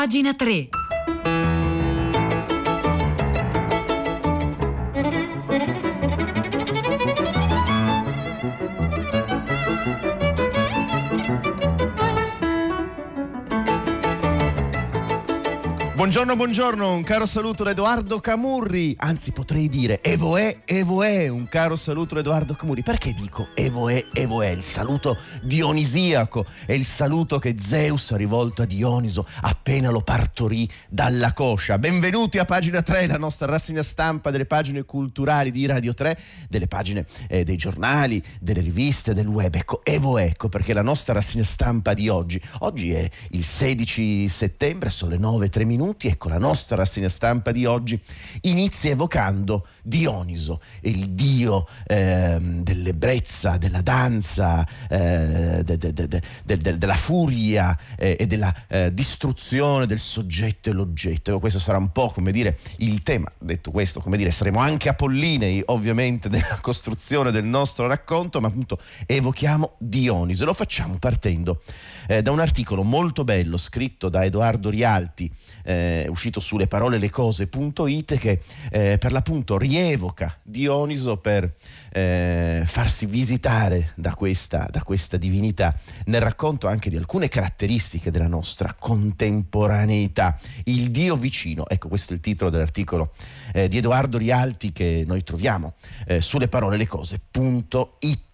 Pagina 3. Buongiorno, buongiorno, un caro saluto da Edoardo Camurri, anzi potrei dire Evoè, Evoè, un caro saluto da Edoardo Camurri. Perché dico Evoè, Evoè? Il saluto dionisiaco, è il saluto che Zeus ha rivolto a Dioniso appena lo partorì dalla coscia. Benvenuti a pagina 3, la nostra rassegna stampa delle pagine culturali di Radio 3, delle pagine eh, dei giornali, delle riviste, del web. Ecco, Evoè, ecco perché la nostra rassegna stampa di oggi, oggi è il 16 settembre, sono le 9 3 minuti minuti, ecco la nostra rassegna stampa di oggi inizia evocando Dioniso, il dio eh, dell'ebbrezza, della danza, eh, de, de, de, della furia eh, e della eh, distruzione del soggetto e l'oggetto. Questo sarà un po' come dire il tema, detto questo, come dire, saremo anche apollinei ovviamente nella costruzione del nostro racconto, ma appunto evochiamo Dioniso lo facciamo partendo eh, da un articolo molto bello scritto da Edoardo Rialti, eh, uscito sulle parole le cose.it, che eh, per l'appunto rievoca Dioniso per eh, farsi visitare da questa, da questa divinità nel racconto anche di alcune caratteristiche della nostra contemporaneità. Il Dio vicino, ecco questo è il titolo dell'articolo eh, di Edoardo Rialti che noi troviamo eh, sulle parole le cose.it.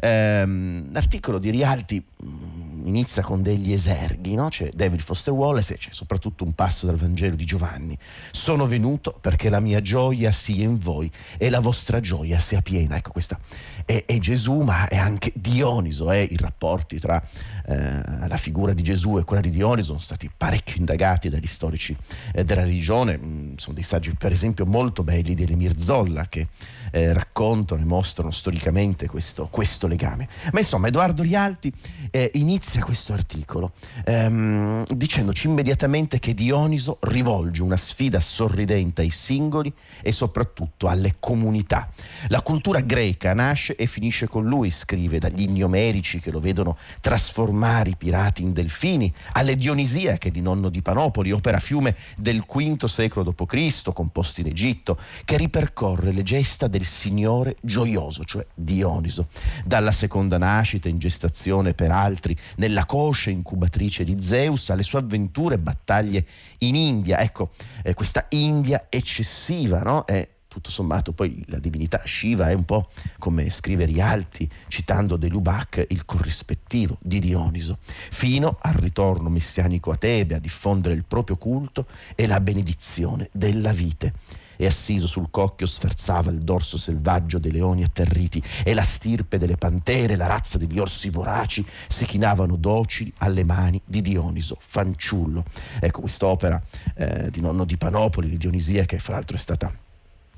Ehm, l'articolo di Rialti mm, inizia con degli eserghi, no? c'è David Foster Wallace e c'è soprattutto un passo dal Vangelo di Giovanni. Sono venuto perché la mia gioia sia in voi e la vostra gioia sia piena. Ecco, questa è, è Gesù, ma è anche Dioniso. Eh? I rapporti tra eh, la figura di Gesù e quella di Dioniso sono stati parecchio indagati dagli storici eh, della religione. Mm, sono dei saggi, per esempio, molto belli di Elimir Zolla che eh, raccontano e mostrano storicamente questo, questo, legame. Ma insomma, Edoardo Rialti eh, inizia questo articolo ehm, dicendoci immediatamente che Dioniso rivolge una sfida sorridente ai singoli e soprattutto alle comunità. La cultura greca nasce e finisce con lui, scrive, dagli inni omerici che lo vedono trasformare i pirati in delfini, alle Dionisiache di nonno di Panopoli, opera fiume del V secolo d.C., composto in Egitto, che ripercorre le gesta del Signore gioioso, cioè Dioniso. Dalla seconda nascita in gestazione per altri, nella coscia incubatrice di Zeus, alle sue avventure e battaglie in India. Ecco, eh, questa India eccessiva, no? È tutto sommato poi la divinità Shiva è un po' come scrive Rialti citando De Lubac il corrispettivo di Dioniso, fino al ritorno messianico a Tebe a diffondere il proprio culto e la benedizione della vite e assiso sul cocchio sferzava il dorso selvaggio dei leoni atterriti e la stirpe delle pantere, la razza degli orsi voraci si chinavano docili alle mani di Dioniso, fanciullo. Ecco quest'opera eh, di nonno di Panopoli, di Dionisia, che fra l'altro è stata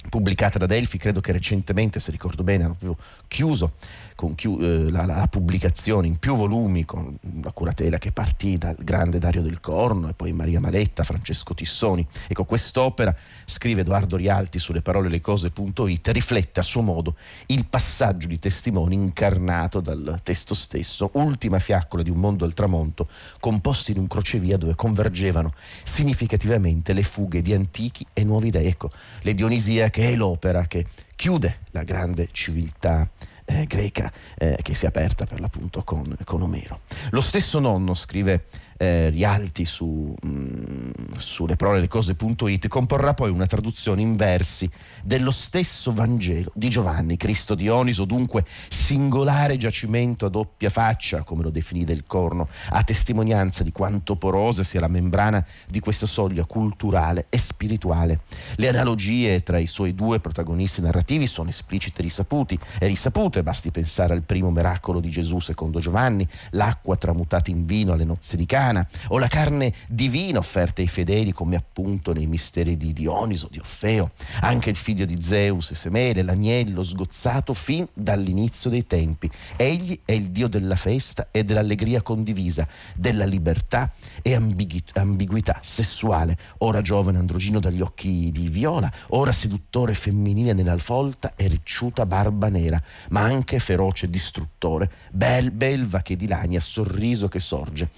pubblicata da Delphi, credo che recentemente, se ricordo bene, hanno proprio chiuso con chiu- eh, la, la, pubblicazione in più volumi con la curatela che partì dal grande Dario del Corno e poi Maria Maletta, Francesco Tissoni. Ecco, quest'opera, scrive Edoardo Rialti sulle parole le cose.it, riflette a suo modo il passaggio di testimoni incarnato dal testo stesso, ultima fiaccola di un mondo al tramonto, composto in un crocevia dove convergevano significativamente le fughe di antichi e nuovi dei. Ecco, le Dionisiache è l'opera che chiude la grande civiltà eh, greca eh, che si è aperta per l'appunto con, con Omero. Lo stesso nonno scrive eh, Rialti su, mh, mm, sulle parole le cose.it comporrà poi una traduzione in versi dello stesso Vangelo di Giovanni, Cristo Dioniso, dunque singolare giacimento a doppia faccia, come lo definì del corno, a testimonianza di quanto porosa sia la membrana di questa soglia culturale e spirituale. Le analogie tra i suoi due protagonisti narrativi sono esplicite risaputi, e risapute, basti pensare al primo miracolo di Gesù secondo Giovanni, l'acqua tramutata in vino alle nozze di Cana, o la carne divina offerta ai fedeli come appunto nei misteri di Dioniso, di Orfeo, anche il figlio di Zeus e Semele, l'agnello sgozzato fin dall'inizio dei tempi. Egli è il Dio della festa e dell'allegria condivisa, della libertà e ambiguità sessuale, ora giovane androgino dagli occhi di viola, ora seduttore femminile nella folta e ricciuta barba nera, ma anche feroce distruttore, bel, belva che dilania, sorriso che sorge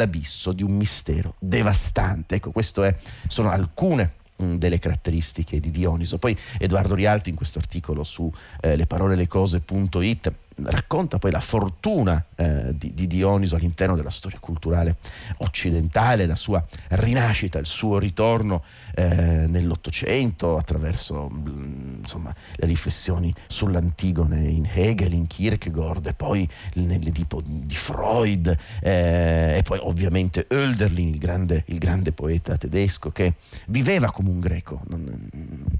dall'abisso di un mistero devastante. Ecco, queste sono alcune mm, delle caratteristiche di Dioniso. Poi Edoardo Rialti in questo articolo su eh, leparolellecose.it racconta poi la fortuna eh, di, di, Dioniso all'interno della storia culturale occidentale, la sua rinascita, il suo ritorno eh, nell'Ottocento attraverso mm, insomma, le riflessioni sull'Antigone in Hegel, in Kierkegaard e poi nell'Edipo di Freud eh, e poi ovviamente Hölderlin, il grande, il grande, poeta tedesco che viveva come un greco,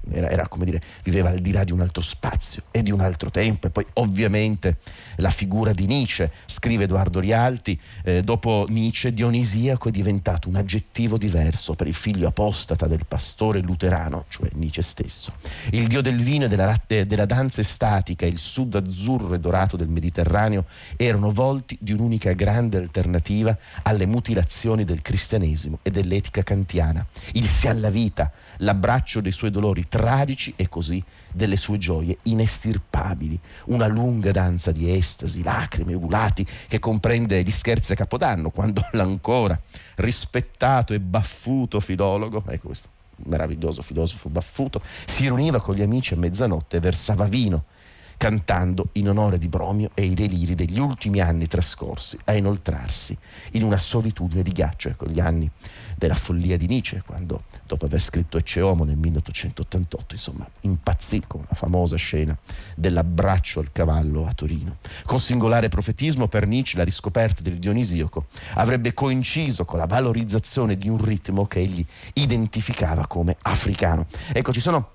era, era come dire, viveva al di là di un altro spazio e di un altro tempo e poi ovviamente la figura di Nietzsche. Scrive Edoardo Rialti, eh, dopo Nietzsche Dionisiaco è diventato un aggettivo diverso per il figlio apostata del pastore luterano, cioè Nietzsche stesso. Il dio del vino e della, della danza estatica, il sud azzurro e dorato del Mediterraneo erano volti di un'unica grande alternativa alle mutilazioni del cristianesimo e dell'etica kantiana. Il si alla vita, l'abbraccio dei suoi dolori tragici e così delle sue gioie inestirpabili, una lunga danza di estasi, lacrime, ululati che comprende gli scherzi a Capodanno, quando l'ancora rispettato e baffuto filologo, ecco questo meraviglioso filosofo baffuto, si riuniva con gli amici a mezzanotte e versava vino cantando in onore di Bromio e i deliri degli ultimi anni trascorsi a inoltrarsi in una solitudine di ghiaccio, ecco gli anni della follia di Nietzsche, quando dopo aver scritto Ecce Homo nel 1888, insomma, impazzì con la famosa scena dell'abbraccio al cavallo a Torino. Con singolare profetismo per Nietzsche la riscoperta del Dionisiaco avrebbe coinciso con la valorizzazione di un ritmo che egli identificava come africano. Ecco, ci sono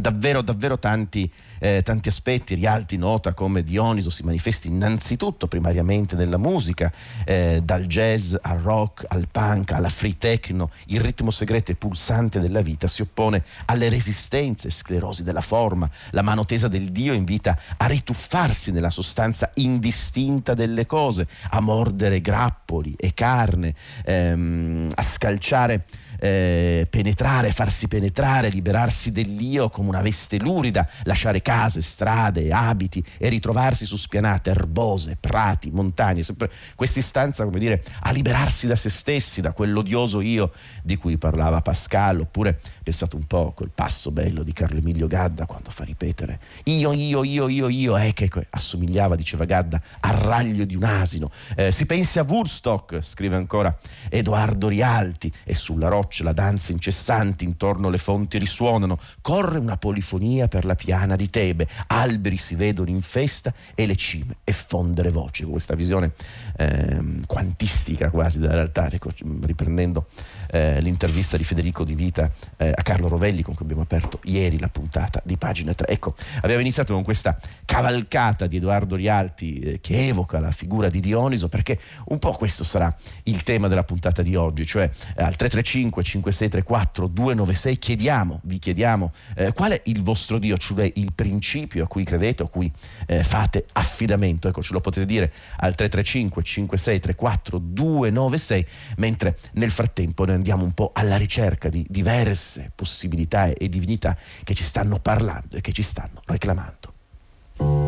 davvero, davvero tanti, eh, tanti, aspetti. Rialti nota come Dioniso si manifesti innanzitutto primariamente nella musica, eh, dal jazz al rock, al punk, alla free techno. Il ritmo segreto e pulsante della vita si oppone alle resistenze, sclerosi della forma. La mano tesa del Dio invita a rituffarsi nella sostanza indistinta delle cose, a mordere grappoli e carne, ehm, a scalciare eh, penetrare, farsi penetrare, liberarsi dell'io come una veste lurida, lasciare case, strade, abiti e ritrovarsi su spianate erbose, prati, montagne, sempre questa istanza, come dire, a liberarsi da se stessi, da quell'odioso io di cui parlava Pascal, oppure pensate un po' quel passo bello di Carlo Emilio Gadda quando fa ripetere io, io, io, io, io, eh, che assomigliava, diceva Gadda, al raglio di un asino. Eh, si pensi a Woodstock, scrive ancora Edoardo Rialti, e sulla roccia rocce, la danza incessante intorno alle fonti risuonano, corre una polifonia per la piana di Tebe, alberi si vedono in festa e le cime effondere con questa visione eh, quantistica quasi della realtà, riprendendo eh, l'intervista di Federico Di Vita eh, a Carlo Rovelli con cui abbiamo aperto ieri la puntata di pagina 3. Ecco, abbiamo iniziato con questa cavalcata di Edoardo Rialti eh, che evoca la figura di Dioniso perché un po' questo sarà il tema della puntata di oggi, cioè eh, al 335 5634 296 chiediamo, vi chiediamo eh, qual è il vostro Dio, cioè il principio a cui credete, a cui eh, fate affidamento. Ecco, ce lo potete dire al 335 5634 296, mentre nel frattempo noi andiamo un po' alla ricerca di diverse possibilità e divinità che ci stanno parlando e che ci stanno reclamando. Thank you.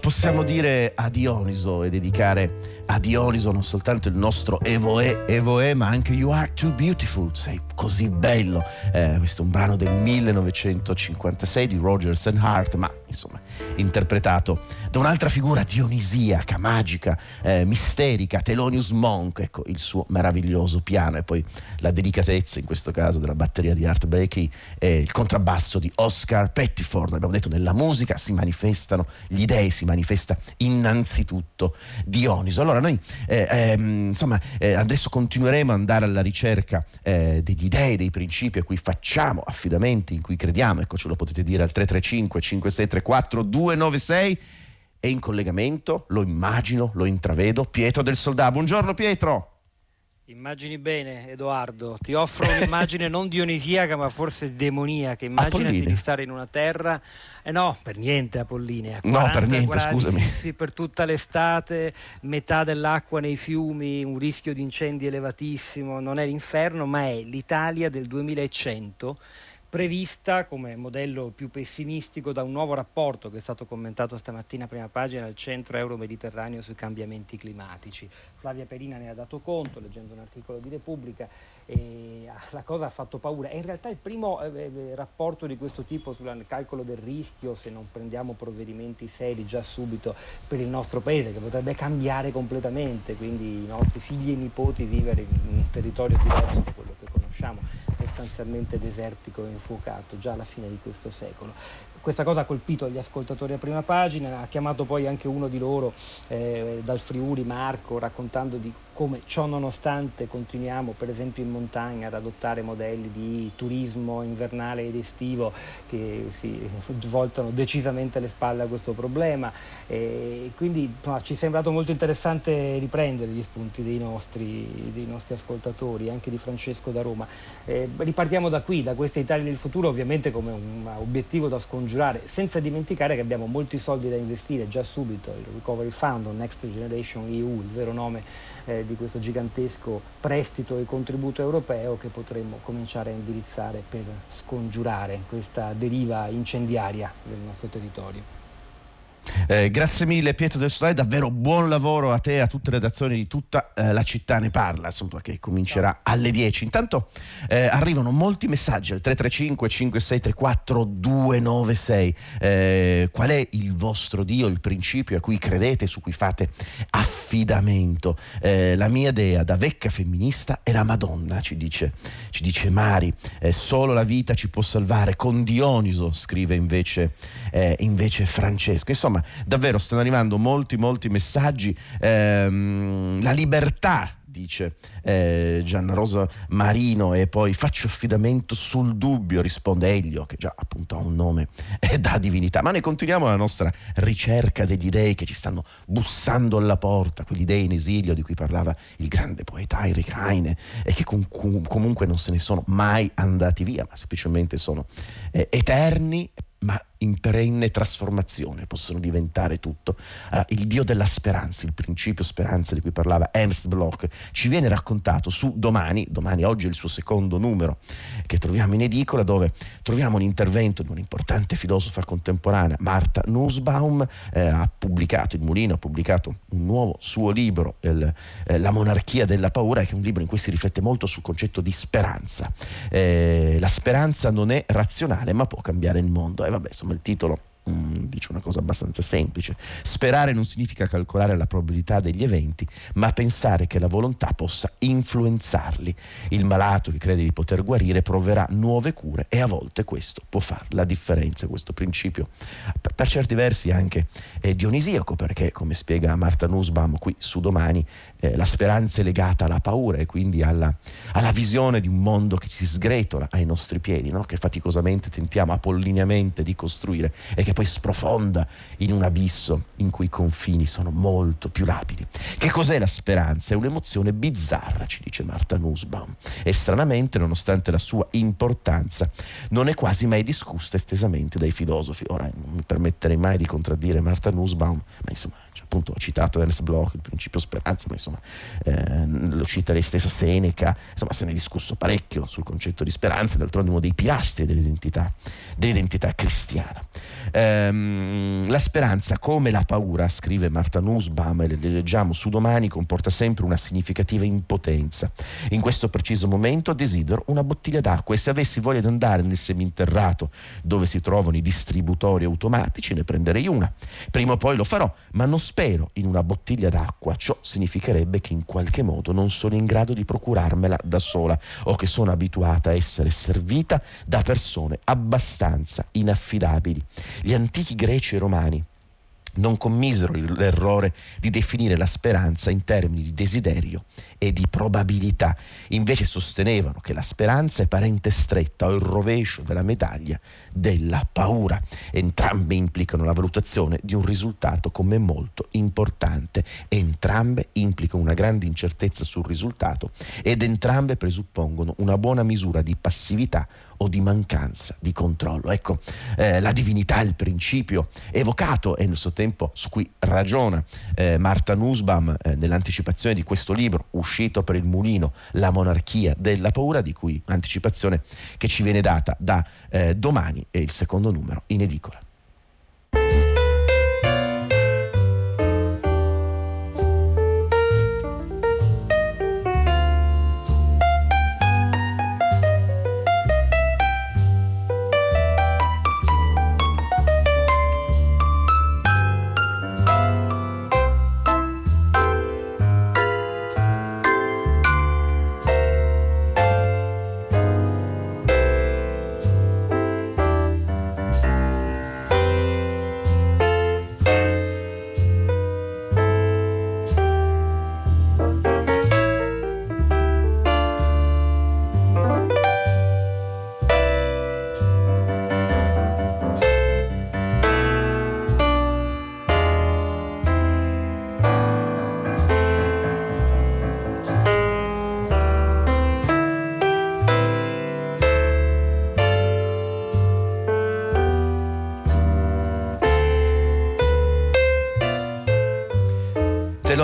Possiamo dire a Dioniso e dedicare a Dioniso non soltanto il nostro Evoe, Evoe, ma anche You Are Too Beautiful, sei così bello. Eh, questo è un brano del 1956 di Rogers and Hart, ma insomma interpretato da un'altra figura dionisiaca, magica, eh, misterica, Thelonious Monk, ecco il suo meraviglioso piano e poi la delicatezza in questo caso della batteria di Art Blakey e il contrabbasso di Oscar Pettiford. Abbiamo detto nella musica si manifestano gli dei, si manifesta innanzitutto Dioniso. Allora noi eh, ehm, insomma eh, adesso continueremo ad andare alla ricerca eh, degli dei, dei principi a cui facciamo affidamenti, in cui crediamo, ecco ce lo potete dire al 335 5634 296 e in collegamento, lo immagino, lo intravedo, Pietro del Soldà. Buongiorno Pietro. Immagini bene, Edoardo. Ti offro un'immagine non dionisiaca, ma forse demoniaca. Immaginati Apolline. di stare in una terra. Eh no, per niente Apollinea. No, per niente, gradi scusami. fissi per tutta l'estate, metà dell'acqua nei fiumi, un rischio di incendi elevatissimo. Non è l'inferno, ma è l'Italia del 2100 prevista come modello più pessimistico da un nuovo rapporto che è stato commentato stamattina a prima pagina al Centro Euro-Mediterraneo sui cambiamenti climatici. Flavia Perina ne ha dato conto leggendo un articolo di Repubblica e la cosa ha fatto paura. È in realtà il primo eh, eh, rapporto di questo tipo sul calcolo del rischio se non prendiamo provvedimenti seri già subito per il nostro paese che potrebbe cambiare completamente, quindi i nostri figli e nipoti vivere in un territorio diverso da quello che conosciamo sostanzialmente desertico e infuocato già alla fine di questo secolo. Questa cosa ha colpito gli ascoltatori a prima pagina, ha chiamato poi anche uno di loro eh, dal Friuli, Marco, raccontando di come ciò nonostante continuiamo per esempio in montagna ad adottare modelli di turismo invernale ed estivo che si voltano decisamente le spalle a questo problema e quindi no, ci è sembrato molto interessante riprendere gli spunti dei nostri, dei nostri ascoltatori, anche di Francesco da Roma. Eh, ripartiamo da qui, da questa Italia del futuro ovviamente come un obiettivo da scongiurare, senza dimenticare che abbiamo molti soldi da investire già subito, il Recovery Fund, Next Generation EU, il vero nome eh, di questo gigantesco prestito e contributo europeo che potremmo cominciare a indirizzare per scongiurare questa deriva incendiaria del nostro territorio. Eh, grazie mille Pietro del Solai, davvero buon lavoro a te e a tutte le redazioni di tutta eh, la città ne parla, insomma, che comincerà alle 10. Intanto eh, arrivano molti messaggi al 335 5634 296. Eh, qual è il vostro Dio, il principio a cui credete, su cui fate affidamento? Eh, la mia idea da vecchia femminista è la Madonna, ci dice, ci dice Mari. Eh, solo la vita ci può salvare. Con Dioniso, scrive invece, invece Francesco. Insomma, davvero stanno arrivando molti, molti messaggi. Ehm, la libertà dice eh, Gianna Rosa Marino e poi faccio affidamento sul dubbio, risponde Elio che già appunto ha un nome eh, da divinità, ma noi continuiamo la nostra ricerca degli dei che ci stanno bussando alla porta, quegli dei in esilio di cui parlava il grande poeta Heinrich Heine e che com- comunque non se ne sono mai andati via, ma semplicemente sono eh, eterni ma in perenne trasformazione possono diventare tutto. Allora, il Dio della speranza, il principio speranza di cui parlava Ernst Bloch, ci viene raccontato su Domani, domani oggi è il suo secondo numero che troviamo in edicola, dove troviamo un intervento di un'importante filosofa contemporanea, Marta Nussbaum, eh, ha pubblicato, il Mulino ha pubblicato un nuovo suo libro, il, eh, La monarchia della paura, che è un libro in cui si riflette molto sul concetto di speranza. Eh, la speranza non è razionale, ma può cambiare il mondo. E vabbè, insomma, il titolo mm, dice una cosa abbastanza semplice. Sperare non significa calcolare la probabilità degli eventi, ma pensare che la volontà possa influenzarli. Il malato che crede di poter guarire proverà nuove cure e a volte questo può fare la differenza. Questo principio, per, certi versi, anche è dionisiaco, perché, come spiega Marta Nussbaum qui su Domani, eh, la speranza è legata alla paura e quindi alla, alla, visione di un mondo che si sgretola ai nostri piedi, no? che faticosamente tentiamo apollineamente di costruire e che poi sprofonda in un abisso in cui i confini sono molto più rapidi. Che cos'è la speranza? È un'emozione bizzarra, ci dice Marta Nussbaum, e stranamente, nonostante la sua importanza, non è quasi mai discussa estesamente dai filosofi. Ora non mi permetterei mai di contraddire Marta Nussbaum, ma insomma cioè, appunto ho citato Ernst Bloch, il principio speranza, ma insomma eh, lo cita lei stessa Seneca, insomma se ne è discusso parecchio sul concetto di speranza, d'altronde uno dei pilastri dell'identità, dell'identità cristiana. Ehm, la speranza, come la paura, scrive Marta Nussbaum, e le leggiamo su domani, comporta sempre una significativa impotenza. In questo preciso momento desidero una bottiglia d'acqua e se avessi voglia di andare nel seminterrato dove si trovano i distributori automatici ne prenderei una. Prima o poi lo farò, ma non spero in una bottiglia d'acqua. Ciò significherebbe che in qualche modo non sono in grado di procurarmela da sola o che sono abituata a essere servita da persone abbastanza inaffidabili. Gli antichi greci e romani non commisero l'errore di definire la speranza in termini di desiderio e di probabilità, invece sostenevano che la speranza è parente stretta o il rovescio della medaglia della paura. Entrambe implicano la valutazione di un risultato come molto importante, entrambe implicano una grande incertezza sul risultato ed entrambe presuppongono una buona misura di passività o di mancanza di controllo. Ecco, eh, la divinità, il principio evocato e nel suo tempo su cui ragiona eh, Marta Nussbaum eh, nell'anticipazione di questo libro, uscito per il mulino La monarchia della paura, di cui anticipazione che ci viene data da eh, domani e il secondo numero in edicola.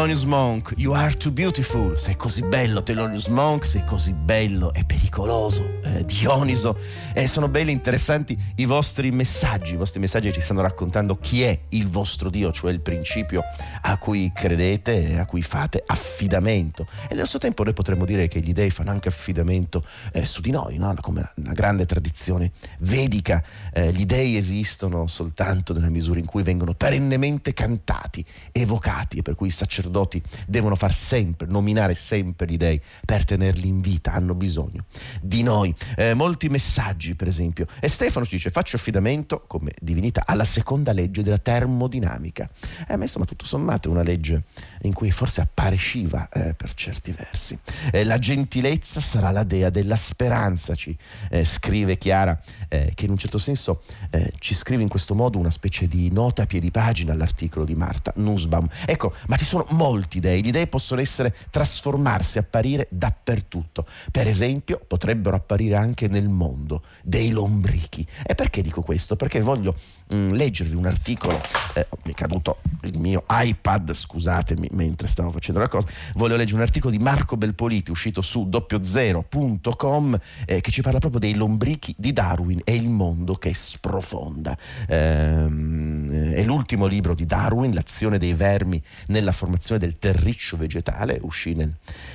Thelonious Monk, You Are Too Beautiful, sei così bello, Thelonious Monk, sei così bello e pericoloso, eh, Dioniso, eh, sono belli e interessanti i vostri messaggi, i vostri messaggi ci stanno raccontando chi è il vostro Dio, cioè il principio a cui credete e a cui fate affidamento. E nel suo tempo noi potremmo dire che gli dei fanno anche affidamento eh, su di noi, no? come una grande tradizione vedica, eh, gli dei esistono soltanto nella misura in cui vengono perennemente cantati, evocati e per cui i sacerdoti devono far sempre, nominare sempre gli dei per tenerli in vita, hanno bisogno di noi. Eh, molti messaggi, per esempio. E Stefano ci dice: Faccio affidamento come divinità alla seconda legge della termodinamica. Eh, ma insomma, tutto sommato è una legge in cui forse appare Shiva eh, per certi versi. Eh, la gentilezza sarà la dea della speranza, ci eh, scrive Chiara, eh, che in un certo senso eh, ci scrive in questo modo una specie di nota a piedi pagina all'articolo di Marta Nussbaum. Ecco, ma ci sono molti dei, gli dei possono essere trasformarsi, apparire dappertutto. Per esempio, potrebbero apparire anche nel mondo dei lombrichi. E perché dico questo? Perché voglio mh, mm, leggervi un articolo, eh, mi è caduto il mio iPad, scusatemi, mentre stavo facendo la cosa, voglio leggere un articolo di Marco Belpoliti uscito su doppiozero.com eh, che ci parla proprio dei lombrichi di Darwin e il mondo che sprofonda. Ehm, è l'ultimo libro di Darwin, L'azione dei vermi nella formazione del terriccio vegetale, uscì nel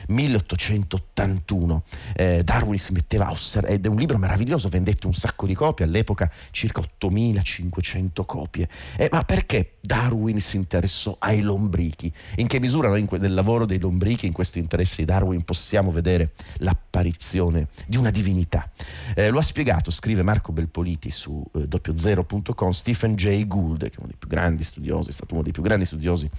1881. Eh, Darwin si metteva a osservare, ed è un libro meraviglioso, vendette un sacco di copie, all'epoca circa 8500 copie. Eh, ma perché Darwin si interessò ai lombrichi? In che misura noi nel lavoro dei lombrichi, in questo interesse di Darwin, possiamo vedere l'apparizione di una divinità? Eh, lo ha spiegato, scrive Marco Belpoliti su eh, doppiozero.com, Stephen Jay Gould, che è uno dei più grandi studiosi, è stato uno dei più grandi studiosi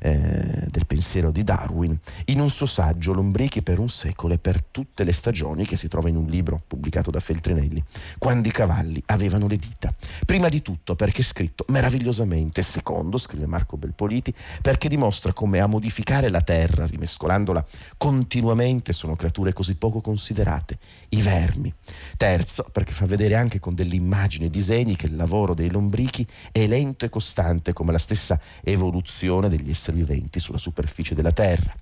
eh, del pensiero di Darwin in un suo saggio Lombrichi per un secolo e per tutte le stagioni che si trova in un libro pubblicato da Feltrinelli, quando i cavalli avevano le dita. Prima di tutto perché è scritto meravigliosamente, secondo, scrive Marco Belpoliti, perché dimostra come a modificare la terra, rimescolandola continuamente, sono creature così poco considerate, i vermi. Terzo, perché fa vedere anche con delle immagini e disegni che il lavoro dei lombrichi è lento e costante come la stessa evoluzione degli esseri viventi sulla superficie della terra.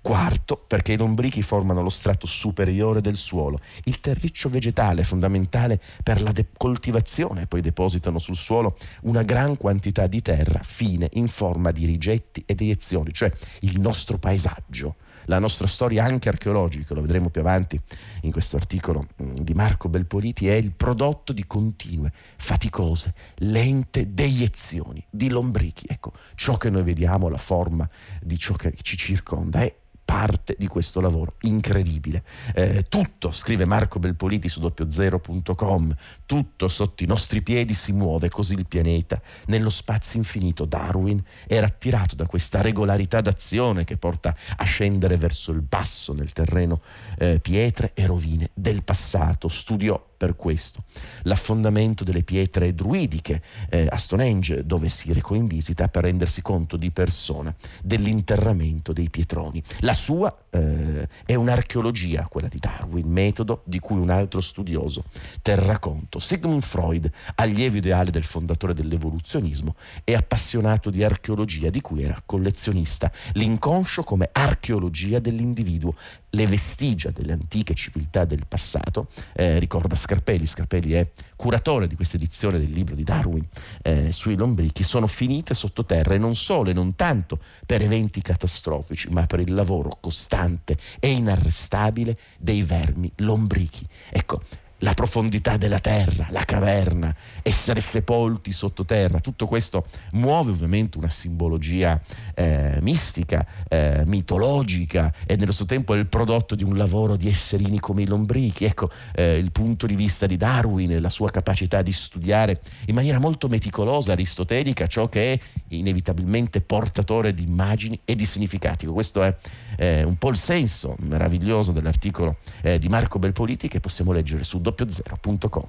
Quarto, perché i lombrichi formano lo strato superiore del suolo, il terriccio vegetale fondamentale per la coltivazione, poi depositano sul suolo una gran quantità di terra fine in forma di rigetti ed eiezioni, cioè il nostro paesaggio la nostra storia anche archeologica, lo vedremo più avanti in questo articolo mm, di Marco Belpoliti, è il prodotto di continue, faticose, lente deiezioni di lombrichi. Ecco, ciò che noi vediamo, la forma di ciò che ci circonda, è parte di questo lavoro incredibile. Eh, tutto, scrive Marco Belpoliti su doppiozero.com, tutto sotto i nostri piedi si muove così il pianeta. Nello spazio infinito Darwin era attirato da questa regolarità d'azione che porta a scendere verso il basso nel terreno eh, pietre e rovine del passato. Studiò per questo. L'affondamento delle pietre druidiche eh, a Stonehenge, dove si recò in visita per rendersi conto di persona dell'interramento dei pietroni. La sua eh, è un'archeologia, quella di Darwin, metodo di cui un altro studioso terrà conto. Sigmund Freud, allievo ideale del fondatore dell'evoluzionismo, è appassionato di archeologia, di cui era collezionista. L'inconscio come archeologia dell'individuo le vestigia delle antiche civiltà del passato, eh, ricorda Scarpelli, Scarpelli è curatore di questa edizione del libro di Darwin eh, sui lombrichi, sono finite sottoterra e non solo e non tanto per eventi catastrofici, ma per il lavoro costante e inarrestabile dei vermi lombrichi. Ecco, la profondità della terra, la caverna, essere sepolti sottoterra, tutto questo muove ovviamente una simbologia eh, mistica, eh, mitologica e nello stesso tempo è il prodotto di un lavoro di esserini come i lombrichi. Ecco eh, il punto di vista di Darwin, la sua capacità di studiare in maniera molto meticolosa, aristotelica, ciò che è inevitabilmente portatore di immagini e di significati. Questo è eh, un po' il senso meraviglioso dell'articolo eh, di Marco Belpoliti che possiamo leggere su doppiozero.com.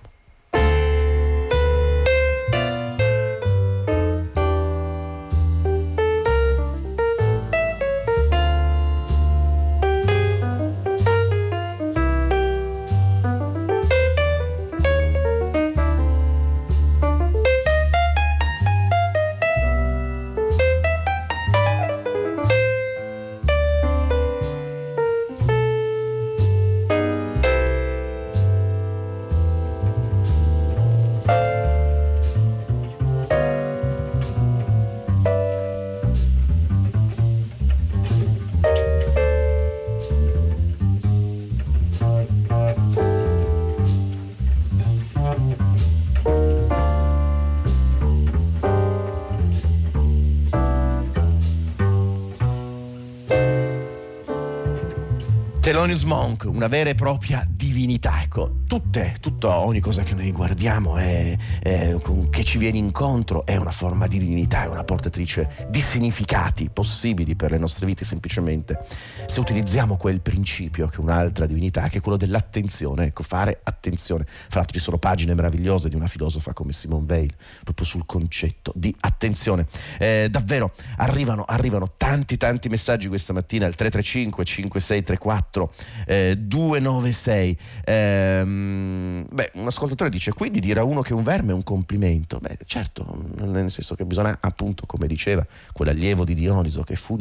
Thelonious Monk, una vera e propria divinità. Ecco, tutte, tutta, ogni cosa che noi guardiamo è, è, che ci viene incontro è una forma di divinità, è una portatrice di significati possibili per le nostre vite semplicemente se utilizziamo quel principio che è un'altra divinità, che è quello dell'attenzione, ecco, fare attenzione. Fra l'altro ci sono pagine meravigliose di una filosofa come Simone Weil proprio sul concetto di attenzione. Eh, davvero arrivano, arrivano tanti tanti messaggi questa mattina al 335 5634 eh, 296. Eh, beh, un ascoltatore dice quindi dire a uno che un verme è un complimento. Beh, certo, nel senso che bisogna appunto, come diceva quell'allievo di Dioniso che fu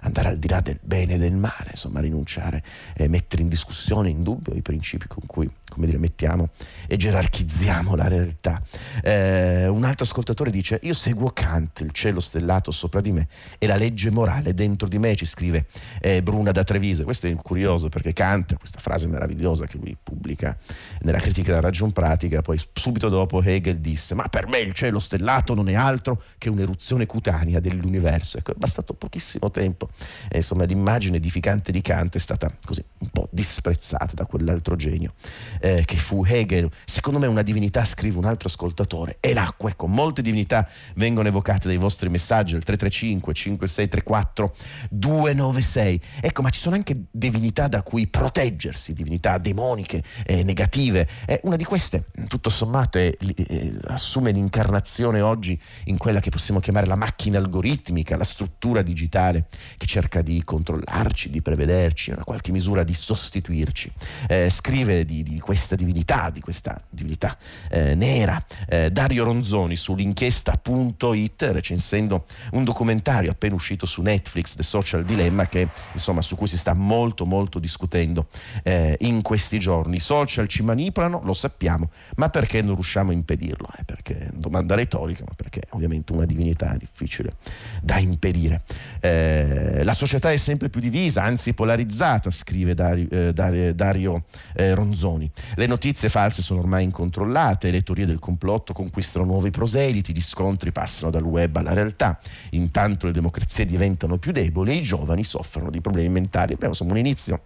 andare al di là del bene e del male, insomma, rinunciare e mettere in discussione, in dubbio i principi con cui, come dire, mettiamo e gerarchizziamo la realtà. Eh, un altro ascoltatore dice: Io seguo Kant, il cielo stellato sopra di me e la legge morale dentro di me, ci scrive eh, Bruna da Treviso. Questo è curioso perché Kant, questa frase meravigliosa cosa che lui pubblica nella critica della ragion pratica, poi subito dopo Hegel disse ma per me il cielo stellato non è altro che un'eruzione cutanea dell'universo. Ecco, è bastato pochissimo tempo e insomma l'immagine edificante di Kant è stata così un po' disprezzata da quell'altro genio eh, che fu Hegel. Secondo me una divinità, scrive un altro ascoltatore, è l'acqua. Ecco, molte divinità vengono evocate dai vostri messaggi al 335 5634 296. Ecco, ma ci sono anche divinità da cui proteggersi, divinità demoniche, eh, negative. Eh, una di queste, tutto sommato, è, eh, assume l'incarnazione oggi in quella che possiamo chiamare la macchina algoritmica, la struttura digitale che cerca di controllarci, di prevederci, in qualche misura di sostituirci. Eh, scrive di, di, questa divinità, di questa divinità eh, nera, Dario Ronzoni sull'inchiesta.it recensendo un documentario appena uscito su Netflix, The Social Dilemma, che insomma su cui si sta molto molto discutendo eh, in questi giorni. I social ci manipolano, lo sappiamo, ma perché non riusciamo a impedirlo? Eh, perché domanda retorica, ma perché ovviamente una divinità è difficile da impedire. Eh, la società è sempre più divisa, anzi polarizzata, scrive Dario, eh, Dario, Dario eh, Ronzoni. Le notizie false sono ormai incontrollate, le teorie del complotto conquistano nuovi proseliti, gli scontri passano dal web alla realtà, intanto le democrazie diventano più deboli e i giovani soffrono di problemi mentali. Abbiamo insomma un inizio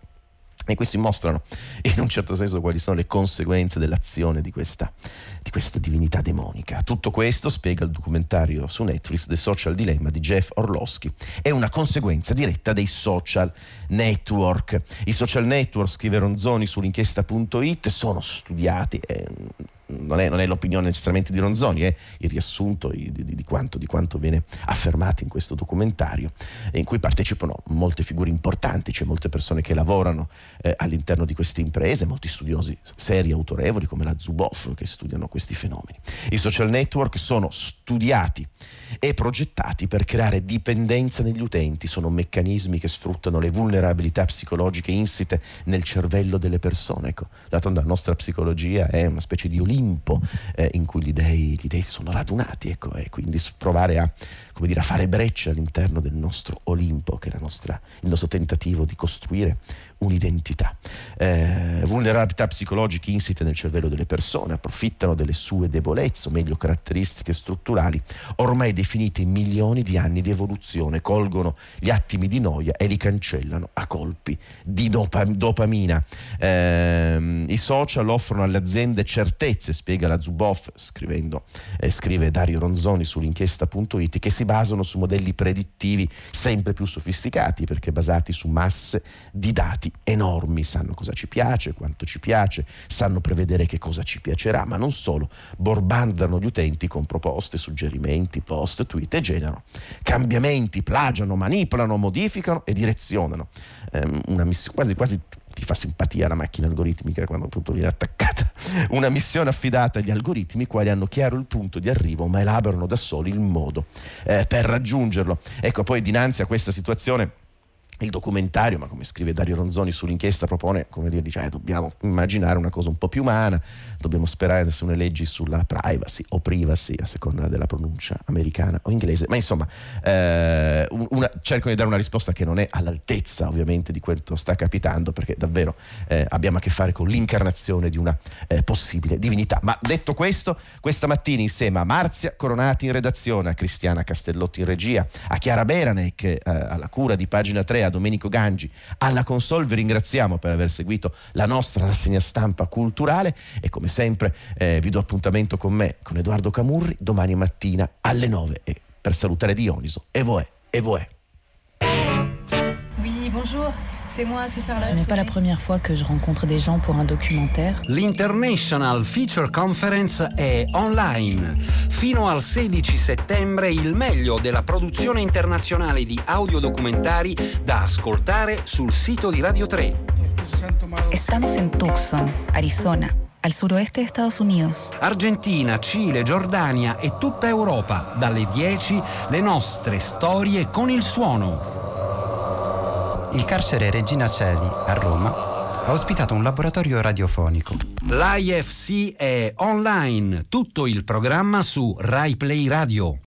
e questi mostrano in un certo senso quali sono le conseguenze dell'azione di questa, di questa, divinità demonica. Tutto questo, spiega il documentario su Netflix, The Social Dilemma di Jeff Orlowski, è una conseguenza diretta dei social network. I social network, scrive Ronzoni sull'inchiesta.it, sono studiati. Eh, non è, non è, l'opinione necessariamente di Ronzoni, è il riassunto di, di, di, quanto, di, quanto, viene affermato in questo documentario, in cui partecipano molte figure importanti, c'è molte persone che lavorano eh, all'interno di queste imprese, molti studiosi seri, autorevoli come la Zuboff che studiano questi fenomeni. I social network sono studiati e progettati per creare dipendenza negli utenti, sono meccanismi che sfruttano le vulnerabilità psicologiche insite nel cervello delle persone. Ecco, d'altronde la nostra psicologia è una specie di Olimpo eh, in cui gli dei, gli dei, sono radunati ecco, e quindi provare a, dire, a, fare breccia all'interno del nostro Olimpo, che è nostra, il nostro tentativo di costruire un'identità. Eh, vulnerabilità psicologiche insite nel cervello delle persone, approfittano delle sue debolezze, o meglio caratteristiche strutturali, ormai definite in milioni di anni di evoluzione, colgono gli attimi di noia e li cancellano a colpi di dopa- dopamina. Eh, I social offrono alle aziende certezze, spiega la Zuboff, scrivendo, eh, scrive Dario Ronzoni sull'inchiesta.it, che si basano su modelli predittivi sempre più sofisticati perché basati su masse di dati enormi, sanno cosa ci piace, quanto ci piace, sanno prevedere che cosa ci piacerà, ma non solo, borbandano gli utenti con proposte, suggerimenti, post, tweet e generano cambiamenti, plagiano, manipolano, modificano e direzionano. Una miss- quasi, quasi ti fa simpatia la macchina algoritmica quando appunto viene attaccata. Una missione affidata agli algoritmi quali hanno chiaro il punto di arrivo ma elaborano da soli il modo eh, per raggiungerlo. Ecco poi dinanzi a questa situazione il documentario, ma come scrive Dario Ronzoni sull'inchiesta, propone, come dire, dice, eh, dobbiamo immaginare una cosa un po' più umana, dobbiamo sperare su le leggi sulla privacy o privacy, a seconda della pronuncia americana o inglese, ma insomma eh, una, cercano di dare una risposta che non è all'altezza ovviamente di quanto sta capitando, perché davvero eh, abbiamo a che fare con l'incarnazione di una eh, possibile divinità. Ma detto questo, questa mattina insieme a Marzia Coronati in redazione, a Cristiana Castellotti in regia, a Chiara Beranec eh, alla cura di pagina 3, Domenico Gangi alla console. Vi ringraziamo per aver seguito la nostra rassegna stampa culturale e come sempre eh, vi do appuntamento con me, con Edoardo Camurri, domani mattina alle 9 e per salutare Dioniso. E voè, e voè. Oui, bonjour. C'est moi, c'est Charlotte. Ce n'est pas la première fois que je rencontre des gens pour un documentaire. L'International Feature Conference è online. Fino al 16 settembre il meglio della produzione internazionale di audiodocumentari da ascoltare sul sito di Radio 3. Estamos en Tucson, Arizona. al suroeste de Estados Unidos. Argentina, Cile, Giordania e tutta Europa. Dalle 10 le nostre storie con il suono. Il carcere Regina Celi a Roma ha ospitato un laboratorio radiofonico. L'IFC è online, tutto il programma su RaiPlay Radio.